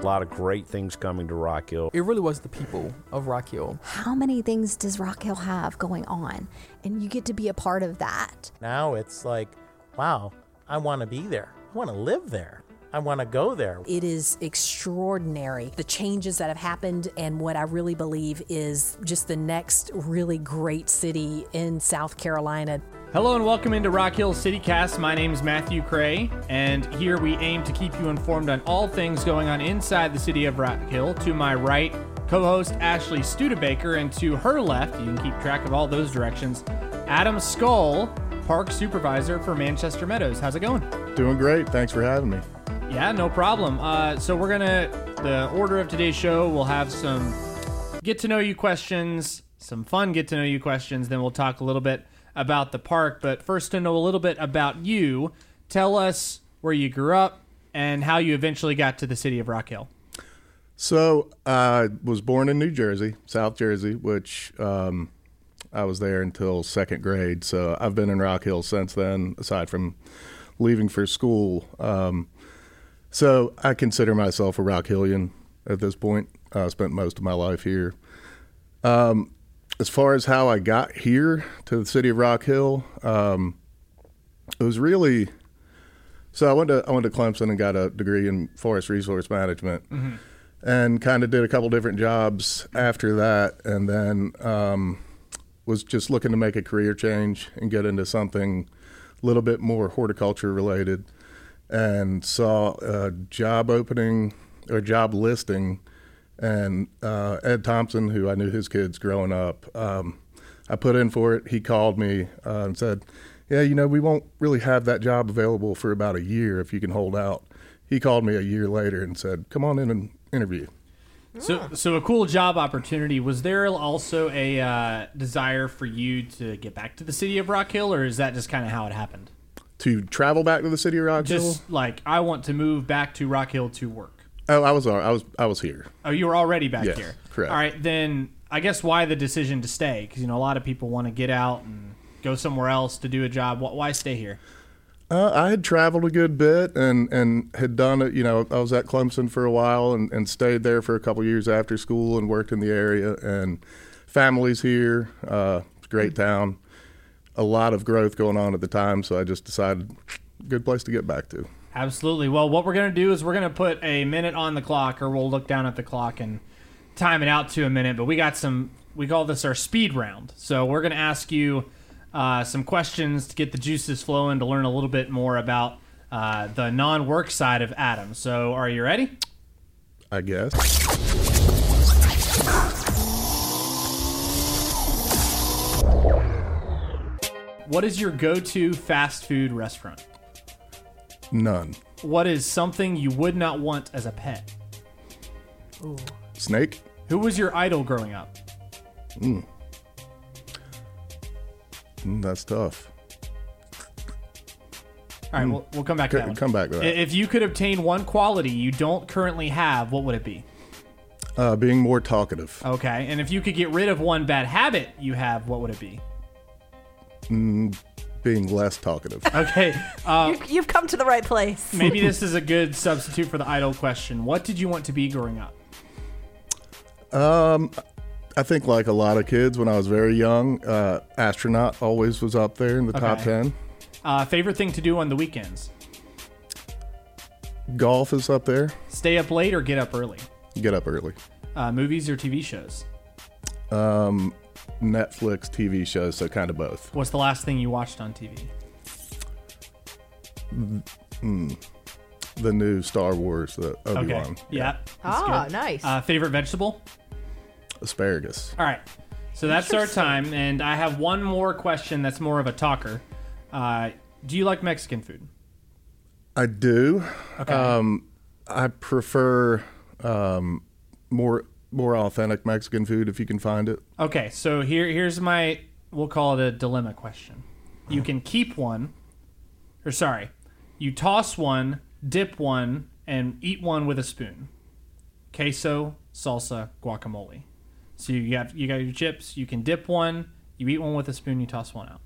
A lot of great things coming to Rock Hill. It really was the people of Rock Hill. How many things does Rock Hill have going on? And you get to be a part of that. Now it's like, wow, I want to be there. I want to live there. I want to go there. It is extraordinary the changes that have happened, and what I really believe is just the next really great city in South Carolina. Hello and welcome into Rock Hill CityCast. My name is Matthew Cray, and here we aim to keep you informed on all things going on inside the city of Rock Hill. To my right, co-host Ashley Studebaker, and to her left, you can keep track of all those directions, Adam Skull, Park Supervisor for Manchester Meadows. How's it going? Doing great. Thanks for having me. Yeah, no problem. Uh, so we're gonna the order of today's show. We'll have some get to know you questions, some fun get to know you questions. Then we'll talk a little bit about the park. But first, to know a little bit about you, tell us where you grew up and how you eventually got to the city of Rock Hill. So I was born in New Jersey, South Jersey, which um, I was there until second grade. So I've been in Rock Hill since then, aside from leaving for school. Um, so I consider myself a Rock Hillian at this point. I spent most of my life here. Um, as far as how I got here to the city of Rock Hill, um, it was really so I went to I went to Clemson and got a degree in forest resource management, and kind of did a couple different jobs after that, and then um, was just looking to make a career change and get into something a little bit more horticulture related and saw a job opening or job listing and uh, ed thompson who i knew his kids growing up um, i put in for it he called me uh, and said yeah you know we won't really have that job available for about a year if you can hold out he called me a year later and said come on in and interview So, so a cool job opportunity. Was there also a uh, desire for you to get back to the city of Rock Hill, or is that just kind of how it happened? to travel back to the city of rock hill Just like I want to move back to Rock Hill to work. Oh i was i was i was here Oh, you were already back Yes, here. correct. All right, then I guess why the decision to stay? Because you know a lot of people want to get out and go somewhere else to do a job. Why stay here? Uh, I had traveled a good bit and, and had done it. You know, I was at Clemson for a while and, and stayed there for a couple years after school and worked in the area. And families here, uh, it's a great town. A lot of growth going on at the time, so I just decided good place to get back to. Absolutely. Well, what we're gonna do is we're gonna put a minute on the clock, or we'll look down at the clock and time it out to a minute. But we got some. We call this our speed round. So we're gonna ask you uh, some questions to get the juices flowing to learn a little bit more about uh, the non-work side of Adam. So are you ready? I guess. What is your go-to fast food restaurant? None. What is something you would not want as a pet? Snake? Who was your idol growing up? Mm, that's tough. All right, we'll, we'll come back to that. One. come back that. If you could obtain one quality you don't currently have, what would it be? Uh, being more talkative. Okay, and if you could get rid of one bad habit you have, what would it be? Being less talkative. Okay, uh, You- You've come to the right place. maybe this is a good substitute for the idol question. What did you want to be growing up? Um, I think like a lot of kids when I was very young, uh, astronaut always was up there in the top Okay. ten. Uh, favorite thing to do on the weekends? Golf is up there. Stay up late or get up early? Get up early. Uh, movies or TV shows? Um, Netflix TV shows, so kind of both. What's the last thing you watched on TV? The new Star Wars, the Obi Okay, Wan, yeah. that's Ah, good. nice. Uh, favorite vegetable? asparagus. All right. So that's our time, and I have one more question that's more of a talker. Uh, do you like Mexican food? I do. Okay. Um, I prefer um, more more authentic Mexican food if you can find it. Okay, so here here's my we'll call it a dilemma question. You can keep one or sorry, you toss one, dip one, and eat one with a spoon. Queso, salsa, guacamole. So you got you got your chips, you can dip one, you eat one with a spoon, you toss one out.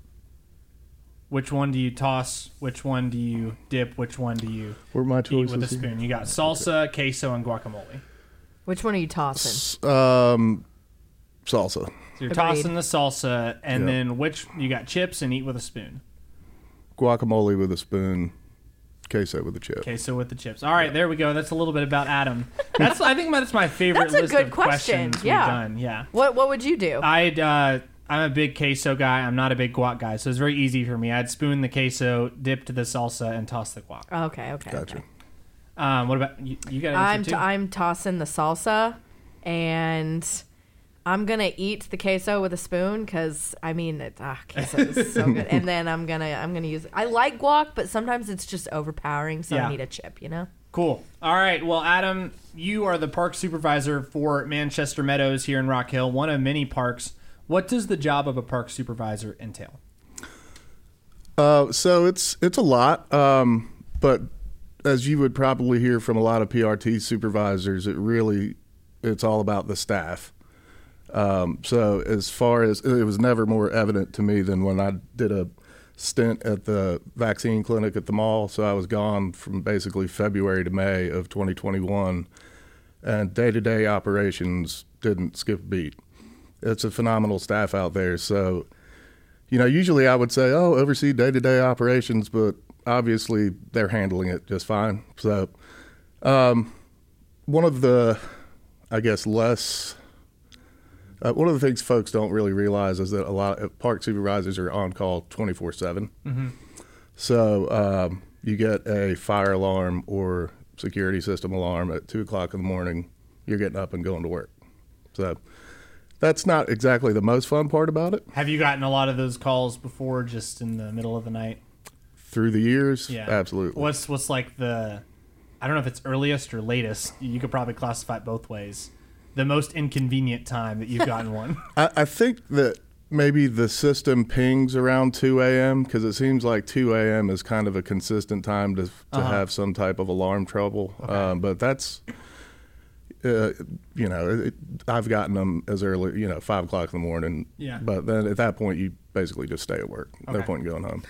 Which one do you toss? Which one do you dip? Which one do you Were my eat choices? with a spoon? You got salsa, queso, and guacamole. Which one are you tossing? S- Um, salsa. So you're Agreed. tossing the salsa, and Yeah. then which you got chips and eat with a spoon. Guacamole with a spoon. Queso with a chip. Queso with the chips. All right, there we go. That's a little bit about Adam. That's I think that's my favorite That's a list good of question. questions Yeah. we've done. Yeah. What What would you do? I'd uh, I'm a big queso guy. I'm not a big guac guy, so it's very easy for me. I'd spoon the queso, dip to the salsa, and toss the guac. okay, okay. Gotcha. okay. Um, what about you? You got an I'm answer t- too? I'm tossing the salsa, and I'm gonna eat the queso with a spoon because I mean, it, ah, queso is so good. And then I'm gonna I'm gonna use. I like guac, but sometimes it's just overpowering, so Yeah. I need a chip. You know. Cool. All right. Well, Adam, you are the park supervisor for Manchester Meadows here in Rock Hill, one of many parks. What does the job of a park supervisor entail? Uh, so it's it's a lot, um, but as you would probably hear from a lot of PRT supervisors, it really it's all about the staff. Um, so as far as it was never more evident to me than when I did a stint at the vaccine clinic at the mall. So I was gone from basically February to May of 2021, and day to day operations didn't skip a beat. It's a phenomenal staff out there. So you know, usually I would say, oh, oversee day to day operations, but obviously they're handling it just fine. So, um, one of the, I guess, less, uh, one of the things folks don't really realize is that a lot of park supervisors are on call 24 7. So, um, you get a fire alarm or security system alarm at 2 o'clock in the morning, you're getting up and going to work. So, that's not exactly the most fun part about it. Have you gotten a lot of those calls before, just in the middle of the night? Through the years, Yeah, absolutely. What's what's like the? I don't know if it's earliest or latest. You could probably classify it both ways. The most inconvenient time that you've gotten one. I, I think that maybe the system pings around 2 a.m. because it seems like 2 a.m. is kind of a consistent time to to Uh-huh. have some type of alarm trouble. Um, but that's, uh, you know, it, I've gotten them as early, you know, five o'clock in the morning. Yeah. But then at that point, you basically just stay at work. No point in going home.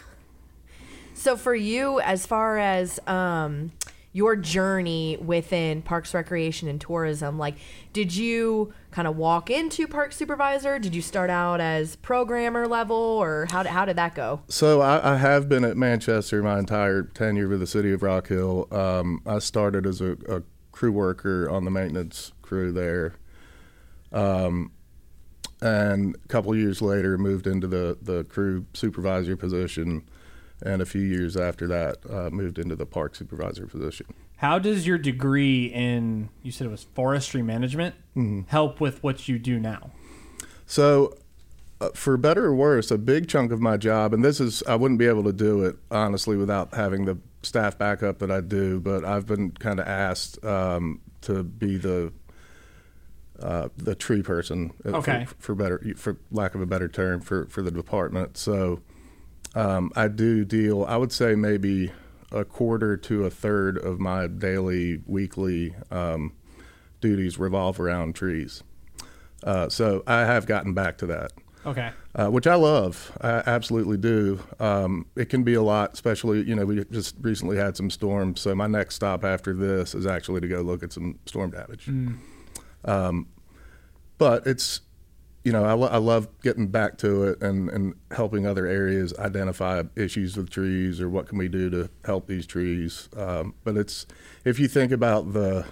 So for you, as far as um, your journey within Parks, Recreation, and Tourism, like, did you kind of walk into park supervisor? Did you start out as programmer level, or how how did that go? So I, I have been at Manchester my entire tenure with the city of Rock Hill. Um, I started as a, a crew worker on the maintenance crew there, um, and a couple years later moved into the the crew supervisor position, and a few years after that uh, moved into the park supervisor position. How does your degree in you said it was forestry management help with what you do now? So, uh, for better or worse, a big chunk of my job, and this is, I wouldn't be able to do it honestly without having the staff backup that I do, but I've been kind of asked um, to be the uh, the tree person, uh, for- Okay. for, better, for lack of a better term, for for the department. So, um, I do deal. I would say maybe a quarter to a third of my daily, weekly um, duties revolve around trees. Uh, so I have gotten back to that, Okay. uh, which I love. I absolutely do. Um, it can be a lot, especially you know we just recently had some storms. So my next stop after this is actually to go look at some storm damage. Um, but it's you know I, lo- I love getting back to it and, and helping other areas identify issues with trees or what can we do to help these trees. Um, but it's if you think about the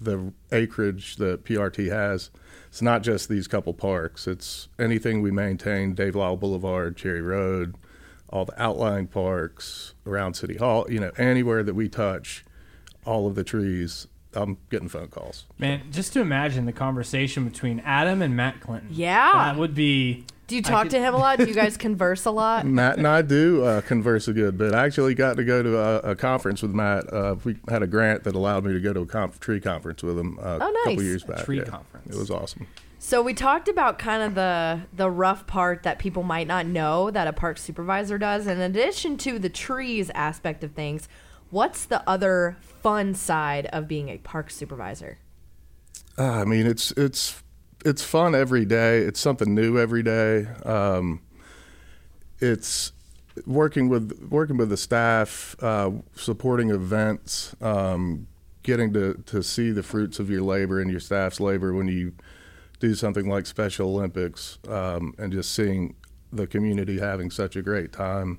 the acreage that PRT has, it's not just these couple parks. It's anything we maintain, Dave Lyle Boulevard, Cherry Road, all the outlying parks around City Hall. You know, anywhere that we touch, all of the trees. I'm getting phone calls. Man, just to imagine the conversation between Adam and Matt Clinton. Yeah. That would be Do you talk could- to him a lot? Do you guys converse a lot? Matt and I do uh, converse a good bit. I actually got to go to a, a conference with Matt. Uh, we had a grant that allowed me to go to a conf- tree conference with him uh, Oh, a couple nice. years back. A Tree yeah. conference. It was awesome. So we talked about kind of the the rough part that people might not know that a park supervisor does. In addition to the trees aspect of things, what's the other fun side of being a park supervisor? Uh, I mean, it's it's it's fun every day. It's something new every day. Um, it's working with working with the staff, uh, supporting events, um, getting to, to see the fruits of your labor and your staff's labor when you do something like Special Olympics, um, and just seeing the community having such a great time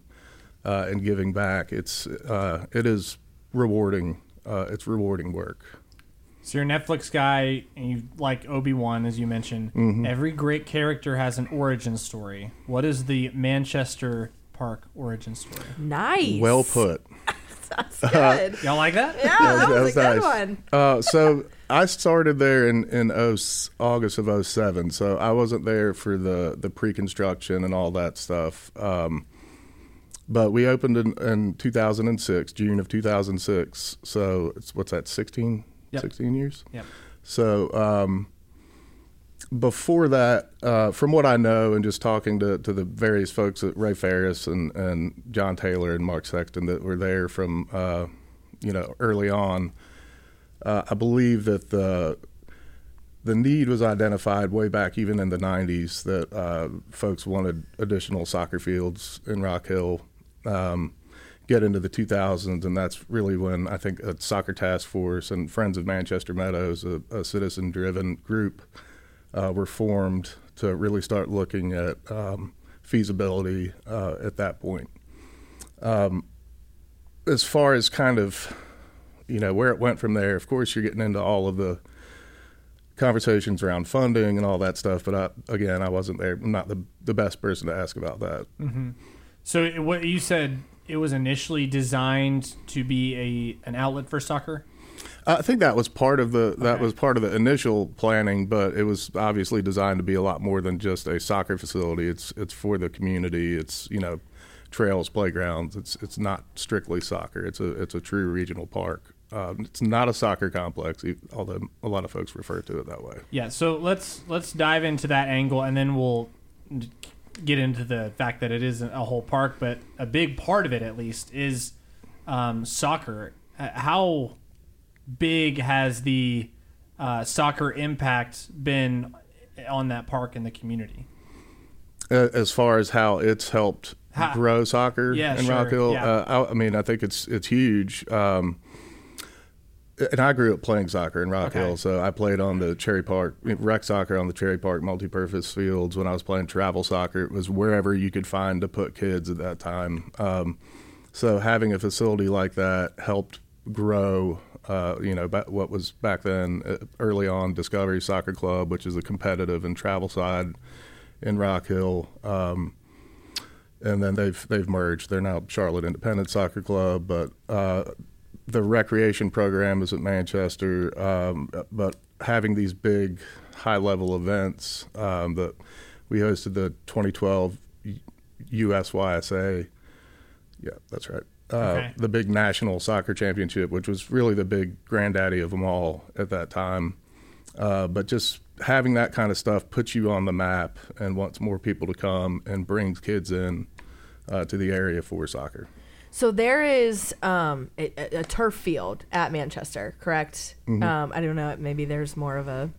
uh, and giving back. It's uh, it is rewarding. Uh, it's rewarding work. So you're a Netflix guy, and you like Obi Wan, as you mentioned. Mm-hmm. Every great character has an origin story. What is the Manchester Park origin story? Nice. Well put. That's good. Y'all like that? yeah, that, was, a good nice. one. Uh, so I started there in in 0, August of 07, so I wasn't there for the the pre-construction and all that stuff. Um, but we opened in, in 2006, June of 2006. So it's what's that, 16, Yep. 16 years? Yep. So um, before that, uh, from what I know, and just talking to, to the various folks at Ray Ferris and, and John Taylor and Mark Sexton that were there from uh, you know early on, uh, I believe that the the need was identified way back even in the 90s that uh, folks wanted additional soccer fields in Rock Hill. Um, get into the 2000s, and that's really when I think a soccer task force and Friends of Manchester Meadows, a, a citizen driven group, uh, were formed to really start looking at um, feasibility uh, at that point. Um, as far as kind of, you know, where it went from there, of course, you're getting into all of the conversations around funding and all that stuff. But I, again, I wasn't there. I'm not the, the best person to ask about that. So it, what you said, it was initially designed to be a an outlet for soccer. I think that was part of the that Okay. was part of the initial planning, but it was obviously designed to be a lot more than just a soccer facility. It's it's for the community. It's you know trails, playgrounds. It's it's not strictly soccer. It's a it's a true regional park. Um, it's not a soccer complex, although a lot of folks refer to it that way. Yeah. So let's let's dive into that angle, and then we'll get into the fact that it isn't a whole park, but a big part of it, at least, is um, soccer. Uh, How big has the uh, soccer impact been on that park and the community? As far as how it's helped Ha- grow soccer Yeah, in sure, Rock Hill, yeah. uh, I, I mean, I think it's it's huge. Um, and I grew up playing soccer in Rock Okay. Hill, so I played on the Cherry Park rec soccer on the Cherry Park multi-purpose fields. When I was playing travel soccer, it was wherever you could find to put kids at that time. Um, so having a facility like that helped grow. Uh, you know, ba- what was back then uh, early on Discovery Soccer Club, which is a competitive and travel side in Rock Hill. Um, and then they've they've merged. They're now Charlotte Independent Soccer Club, but uh, the recreation program is at Manchester. Um, but having these big high level events um, that we hosted the 2012 USYSA. Yeah, that's right. Uh, Okay. The big national soccer championship, which was really the big granddaddy of them all at that time. Uh, but just having that kind of stuff puts you on the map and wants more people to come and brings kids in uh, to the area for soccer. So there is um, a, a a turf field at Manchester, correct? Mm-hmm. Um, I don't know. Maybe there's more of a.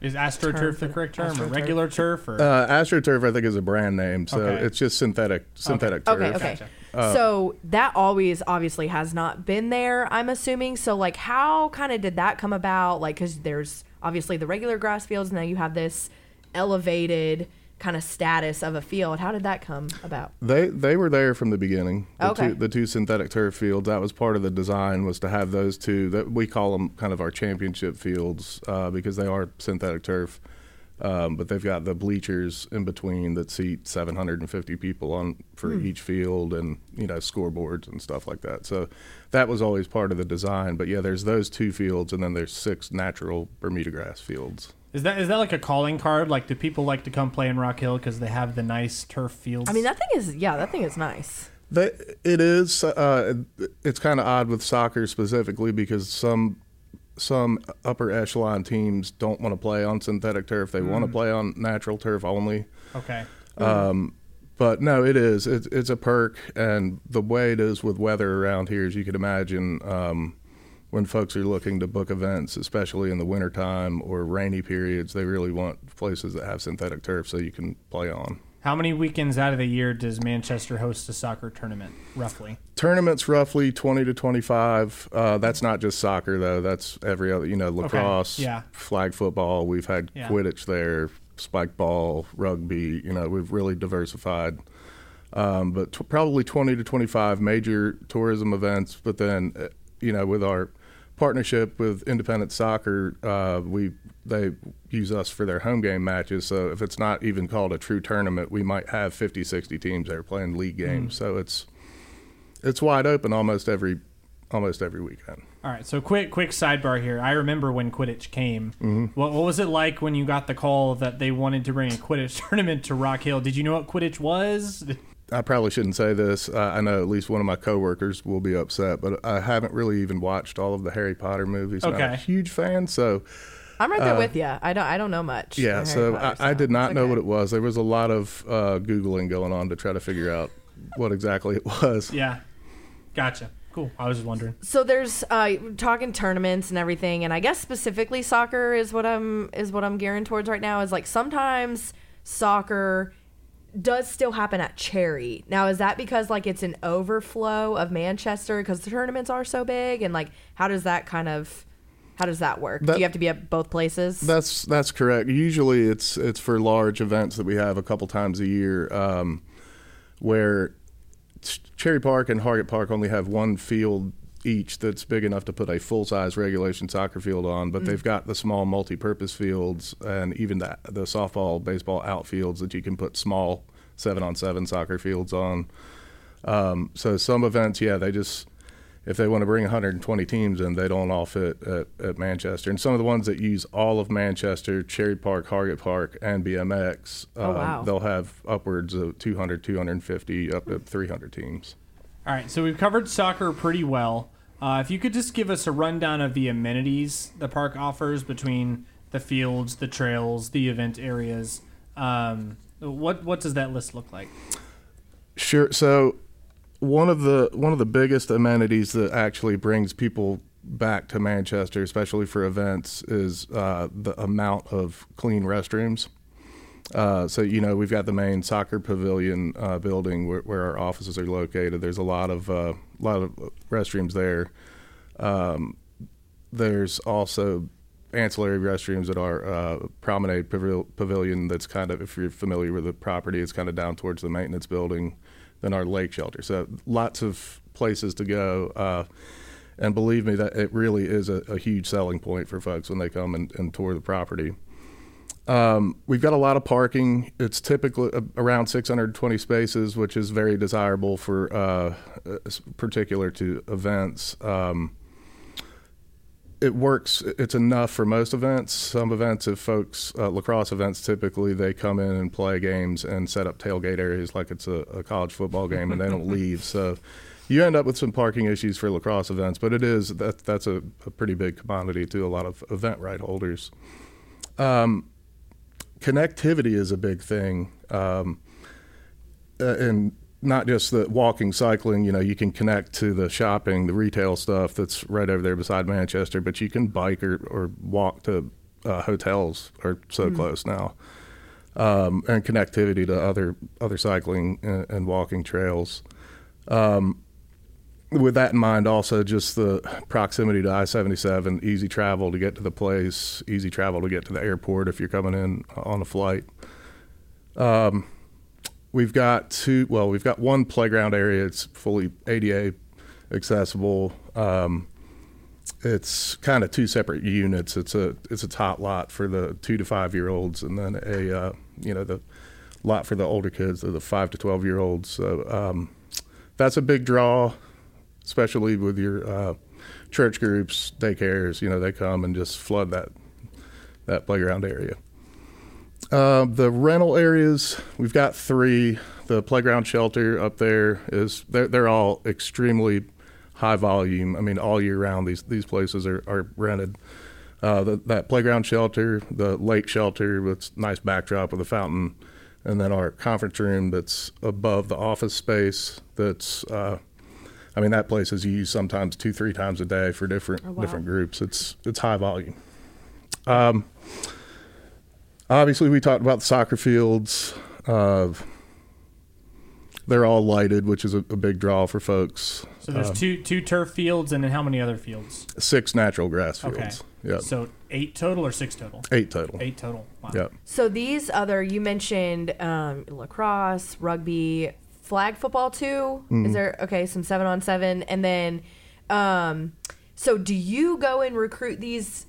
Is AstroTurf Term the correct term, or regular turf, or Uh, AstroTurf, I think, is a brand name, so Okay. it's just synthetic synthetic turf. Okay, okay. Gotcha. so that always obviously has not been there. I'm assuming. So like, how kind of did that come about? Like, because there's obviously the regular grass fields. And now you have this elevated kind of status of a field. How did that come about? They they were there from the beginning. The Okay. Two, the two synthetic turf fields. That was part of the design was to have those two. That we call them kind of our championship fields uh, because they are synthetic turf. Um, but they've got the bleachers in between that seat 750 people on for each field, and you know scoreboards and stuff like that. So that was always part of the design. But yeah, there's those two fields, and then there's six natural Bermuda grass fields. Is that is that like a calling card? Like, do people like to come play in Rock Hill because they have the nice turf fields? I mean, that thing is yeah, that thing is nice. They, it is. Uh, it's kind of odd with soccer specifically because some some upper echelon teams don't want to play on synthetic turf. They want to play on natural turf only. okay. Um, But no, it is. It's, it's a perk, and the way it is with weather around here, as you can imagine, um, when folks are looking to book events, especially in the wintertime or rainy periods, they really want places that have synthetic turf so you can play on. How many weekends out of the year does Manchester host a soccer tournament, roughly? Tournaments roughly 20 to 25. Uh, that's not just soccer, though. That's every other, you know, lacrosse, yeah. flag football. We've had Yeah. Quidditch there, spike ball, rugby. You know, we've really diversified. Um, but t- probably 20 to 25 major tourism events. But then, uh, you know, with our partnership with Independent Soccer, uh, we they use us for their home game matches. So if it's not even called a true tournament, we might have 50, 60 teams there playing league games. So it's it's wide open almost every almost every weekend. All right, so quick quick sidebar here. I remember when Quidditch came. Mm-hmm. What, what was it like when you got the call that they wanted to bring a Quidditch tournament to Rock Hill? Did you know what Quidditch was? I probably shouldn't say this. Uh, I know at least one of my coworkers will be upset, but I haven't really even watched all of the Harry Potter movies. I'm not a Okay. huge fan, so I'm right there with you. I don't. I don't know much. Uh, yeah. of Harry So Potter, I, I did not it's know what it was. There was a lot of uh, googling going on to try to figure out what exactly it was. Yeah, gotcha. Cool. I was just wondering. So there's uh, talking tournaments and everything, and I guess specifically soccer is what I'm is what I'm gearing towards right now. Is like sometimes soccer does still happen at Cherry. Now is that because like it's an overflow of Manchester because the tournaments are so big, and like how does that kind of how does that work? That- Do you have to be at both places? That's that's correct. Usually, it's it's for large events that we have a couple times a year, um, where Cherry Park and Hargett Park only have one field each that's big enough to put a full size regulation soccer field on, but they've got the small multi purpose fields and even the the softball, baseball outfields that you can put small seven on seven soccer fields on. Um, so some events, yeah, they just if they want to bring 120 teams in, they don't all fit at, at Manchester. And some of the ones that use all of Manchester, Cherry Park, Hargett Park, and BMX, Oh, wow. they'll have upwards of 200, 250, up to 300 teams. All right, so we've covered soccer pretty well. Uh, if you could just give us a rundown of the amenities the park offers between the fields, the trails, the event areas, um, what what does that list look like? Sure. So one of the one of the biggest amenities that actually brings people back to Manchester, especially for events, is uh, the amount of clean restrooms. Uh, so you know we've got the main soccer pavilion uh, building where, where our offices are located. There's a lot of uh, lot of restrooms there. Um, there's also ancillary restrooms at our uh, promenade pavil- pavilion. That's kind of if you're familiar with the property, it's kind of down towards the maintenance building. Then our lake shelter. So lots of places to go. Uh, and believe me, that it really is a, a huge selling point for folks when they come and, and tour the property. Um, we've got a lot of parking. It's typically uh, around 620 spaces, which is very desirable for uh, uh, particular to events. Um, it works. It's enough for most events. Some events, if folks uh, lacrosse events, typically they come in and play games and set up tailgate areas like it's a, a college football game, and they don't leave. So you end up with some parking issues for lacrosse events. But it is that that's a, a pretty big commodity to a lot of event right holders. Um, connectivity is a big thing. Um, uh, and not just the walking, cycling, you know, you can connect to the shopping, the retail stuff that's right over there beside Manchester, but you can bike or, or walk to uh, hotels are so close now. Um, and connectivity to other other cycling and, and walking trails. Um, with that in mind, also just the proximity to I 77, easy travel to get to the place, easy travel to get to the airport if you're coming in on a flight. Um, we've got two, well, we've got one playground area. It's fully ADA accessible. Um, it's kind of two separate units. It's a it's a top lot for the two to five year olds, and then a uh, you know the lot for the older kids, the five to twelve year olds. So um, that's a big draw, especially with your uh, church groups, daycares. You know they come and just flood that that playground area. Uh, the rental areas, we've got three. The playground shelter up there is they're they're all extremely high volume. I mean, all year round these these places are are rented. Uh, the, that playground shelter, the lake shelter with nice backdrop with a fountain, and then our conference room that's above the office space. That's uh, I mean, that place is used sometimes two three times a day for different wow. different groups. It's it's high volume. Um, obviously we talked about the soccer fields Uh, they're all lighted, which is a, a big draw for folks. So there's two two turf fields, and then how many other fields? Six natural grass Okay. fields. Yep. So eight total or six total? Eight total. Eight total. Wow. Yep. So these other you mentioned um, lacrosse, rugby, flag football too. Is there okay some seven on seven, and then um, so do you go and recruit these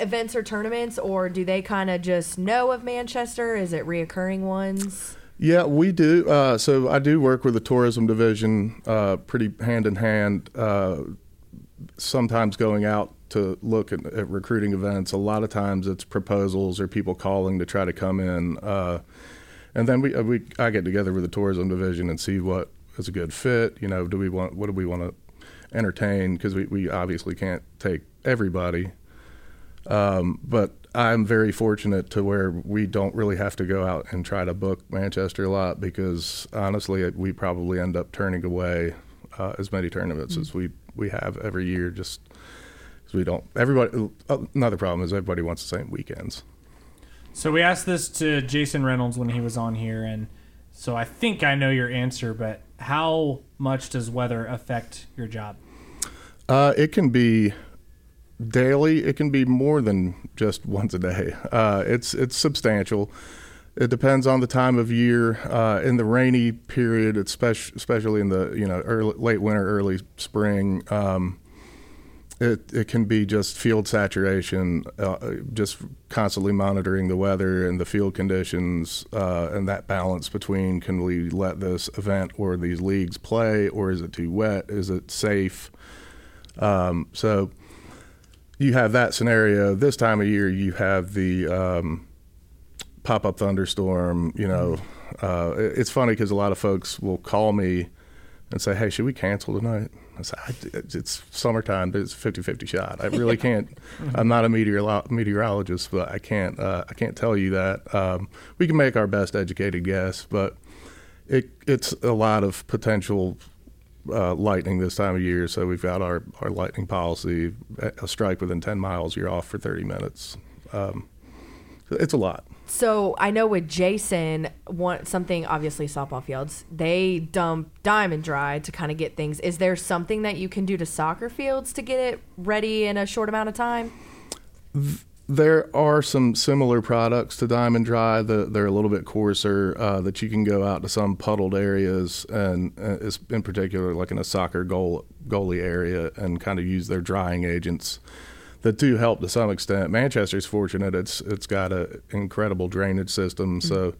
events or tournaments, or do they kind of just know of Manchester? Is it reoccurring ones? Yeah, we do. Uh, so I do work with the tourism division uh, pretty hand in hand. Uh, sometimes going out to look at, at recruiting events. A lot of times it's proposals or people calling to try to come in. And then we, uh, we I get together with the tourism division and see what is a good fit. You know, do we want what do we want to entertain? Because we, we obviously can't take everybody. Um, but I'm very fortunate to where we don't really have to go out and try to book Manchester a lot because honestly, we probably end up turning away uh, as many tournaments as we, we have every year just 'cause we don't. Everybody. uh, Another problem is everybody wants the same weekends. So we asked this to Jason Reynolds when he was on here, and so I think I know your answer. But how much does weather affect your job? Uh, it can be daily. It can be more than just once a day. Uh, it's it's substantial. It depends on the time of year. Uh, in the rainy period, especially especially in the you know early, late winter, early spring, um, it it can be just field saturation, uh, just constantly monitoring the weather and the field conditions, uh, and that balance between can we let this event or these leagues play, or is it too wet? Is it safe? Um, so you have that scenario. This time of year, you have the um, pop up thunderstorm. You know, uh, it- it's funny because a lot of folks will call me and say, "Hey, should we cancel tonight?" I say, I, "It's summertime. but It's a 50-50 shot. I really can't. I'm not a meteorolo- meteorologist, but I can't. Uh, I can't tell you that. Um, we can make our best educated guess, but it, it's a lot of potential uh, lightning this time of year. So we've got our, our lightning policy. A strike within 10 miles, you're off for 30 minutes. Um, it's a lot. So I know with Jason, one something obviously softball fields they dump diamond dry to kind of get things. Is there something that you can do to soccer fields to get it ready in a short amount of time? There are some similar products to Diamond Dry. that they're a little bit coarser uh, that you can go out to some puddled areas, and uh, in particular like in a soccer goal goalie area, and kind of use their drying agents that two help to some extent. Manchester's fortunate; it's it's got an incredible drainage system, so.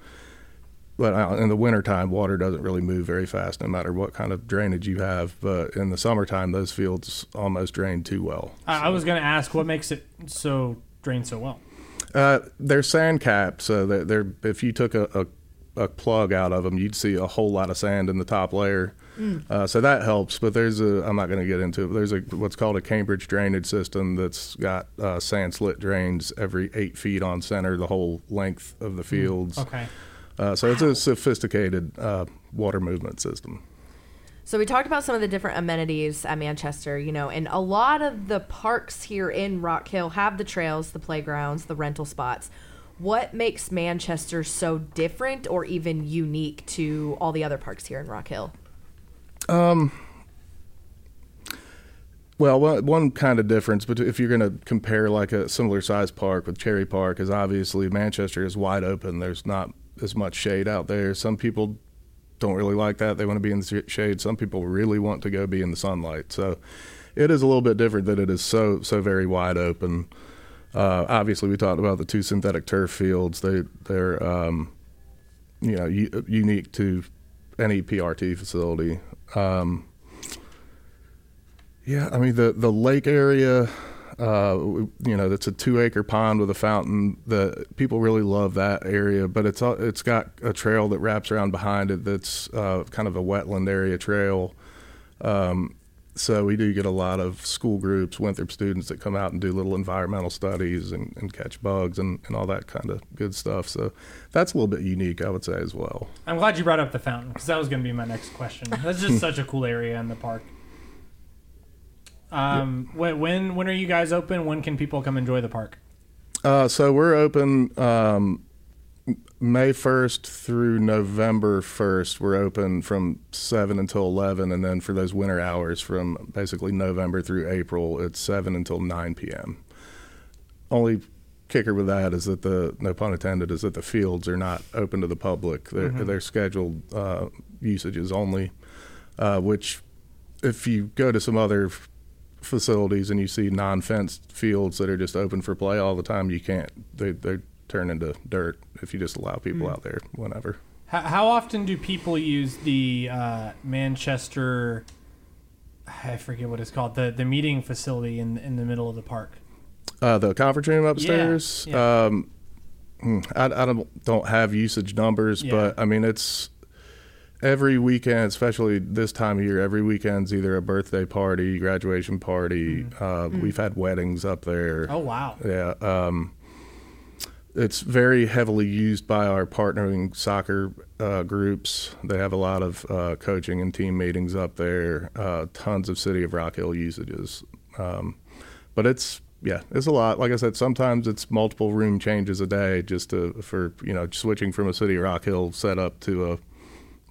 But uh, in the wintertime, water doesn't really move very fast, no matter what kind of drainage you have. But in the summertime, those fields almost drain too well. I, I was going to ask what makes it so drain so well. Uh, they're sand capped, so they're, they're if you took a, a, a plug out of them, you'd see a whole lot of sand in the top layer. Uh, so that helps. But there's a I'm not going to get into it. But there's a what's called a Cambridge drainage system that's got uh, sand slit drains every eight feet on center, the whole length of the fields. Okay. Uh, so it's a sophisticated uh, water movement system. So we talked about some of the different amenities at Manchester, you know, and a lot of the parks here in Rock Hill have the trails, the playgrounds, the rental spots. What makes Manchester so different or even unique to all the other parks here in Rock Hill? Well, one, one kind of difference, but if you're going to compare like a similar size park with Cherry Park, is obviously Manchester is wide open. There's not as much shade out there. Some people don't really like that; they want to be in the shade. Some people really want to go be in the sunlight. So it is a little bit different that it is so so very wide open. Uh, obviously, we talked about the two synthetic turf fields. They they're um, you know u- unique to any PRT facility. Um, yeah, I mean the the lake area, uh, you know, that's a two acre pond with a fountain. The people really love that area, but it's it's got a trail that wraps around behind it. That's uh, kind of a wetland area trail. Um, so we do get a lot of school groups, Winthrop students that come out and do little environmental studies and, and catch bugs and, and all that kind of good stuff. So that's a little bit unique, I would say, as well. I'm glad you brought up the fountain because that was going to be my next question. That's just such a cool area in the park. Um, when, when when are you guys open? When can people come enjoy the park? Uh, so we're open um, May 1st through November 1st, we're open from 7 until 11. And then for those winter hours from basically November through April, it's 7 until 9 p.m. Only kicker with that is that the, no pun intended, is that the fields are not open to the public. They're, they're scheduled uh, usages only, uh, which if you go to some other facilities and you see non-fenced fields that are just open for play all the time, you can't. They they turn into dirt if you just allow people out there whenever. How, how often do people use the uh, Manchester? I forget what it's called. The the meeting facility in in the middle of the park. Uh, the conference room upstairs. yeah. Um, hmm, I, I don't don't have usage numbers, Yeah. but I mean it's every weekend, especially this time of year. Every weekend's either a birthday party, graduation party. Uh, We've had weddings up there. Oh wow! Yeah. Um, it's very heavily used by our partnering soccer uh, groups. They have a lot of uh, coaching and team meetings up there. Uh, tons of City of Rock Hill usages. Um, but it's yeah, it's a lot. Like I said, sometimes it's multiple room changes a day just to for you know switching from a City of Rock Hill setup to a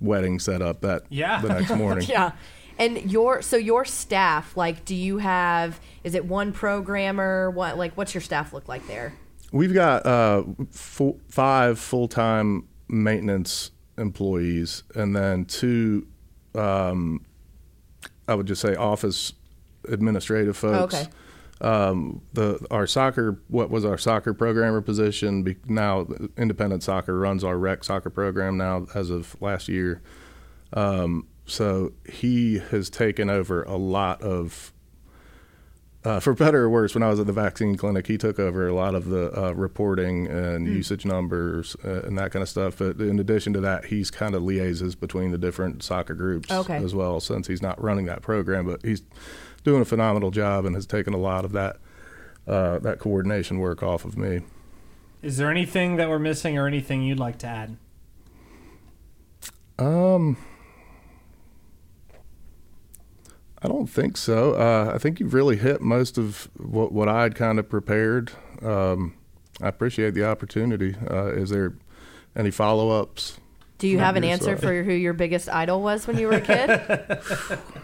wedding setup that Yeah. the next morning. Yeah. And your so your staff, like, do you have? Is it one programmer? What like what's your staff look like there? We've got uh, full, five full time maintenance employees, and then two, um, I would just say, office administrative folks. Okay. Um, the our soccer, what was our soccer programmer position? Be, now, Independent Soccer runs our rec soccer program now as of last year. Um, so he has taken over a lot of uh, for better or worse, when I was at the vaccine clinic, he took over a lot of the uh, reporting and usage numbers uh, and that kind of stuff. But in addition to that, he's kind of liaises between the different soccer groups Okay. as well, since he's not running that program. But he's doing a phenomenal job and has taken a lot of that uh, that coordination work off of me. Is there anything that we're missing or anything you'd like to add? Um, I don't think so. Uh, I think you've really hit most of what what I'd kind of prepared. Um, I appreciate the opportunity. Uh, is there any follow ups? Do you have an answer side. for who your biggest idol was when you were a kid?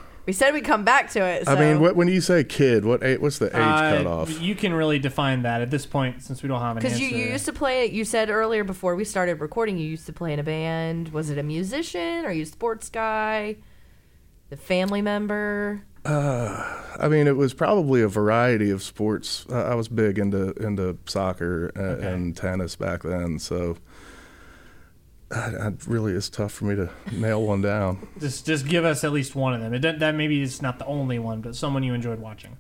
we said we'd come back to it. So. I mean, what, when you say kid, what what's the age Uh, cutoff? You can really define that at this point since we don't have an Because answer. you, you used to play, you said earlier before we started recording, you used to play in a band. Was it a musician? Are you a sports guy? The family member? I mean, it was probably a variety of sports. Uh, I was big into into soccer and, Okay. and tennis back then, so. I, I really, it's tough for me to nail one down. just just give us at least one of them. It, that maybe it's not the only one, but someone you enjoyed watching.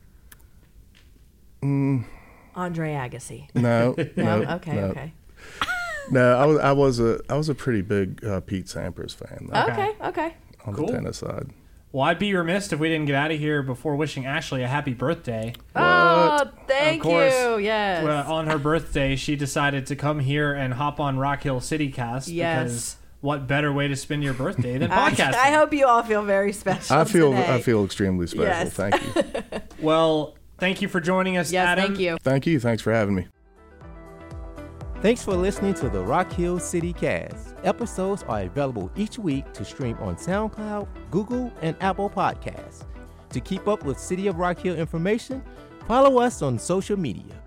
Andre Agassi. No, No? no, okay, no. okay. No, I was I was a I was a pretty big uh, Pete Sampras fan though, Okay. Okay, okay. on cool. the tennis side. Well, I'd be remiss if we didn't get out of here before wishing Ashley a happy birthday. Oh, thank course. you. Yes. Well, on her birthday, she decided to come here and hop on Rock Hill City Cast Yes. because what better way to spend your birthday than I, podcasting? I hope you all feel very special. I feel today. I feel extremely special. Yes. Thank you. Well, thank you for joining us, Yes, Adam. thank you. Thank you. Thanks for having me. Thanks for listening to the Rock Hill City Cast. Episodes are available each week to stream on SoundCloud, Google, and Apple Podcasts. To keep up with City of Rock Hill information, follow us on social media.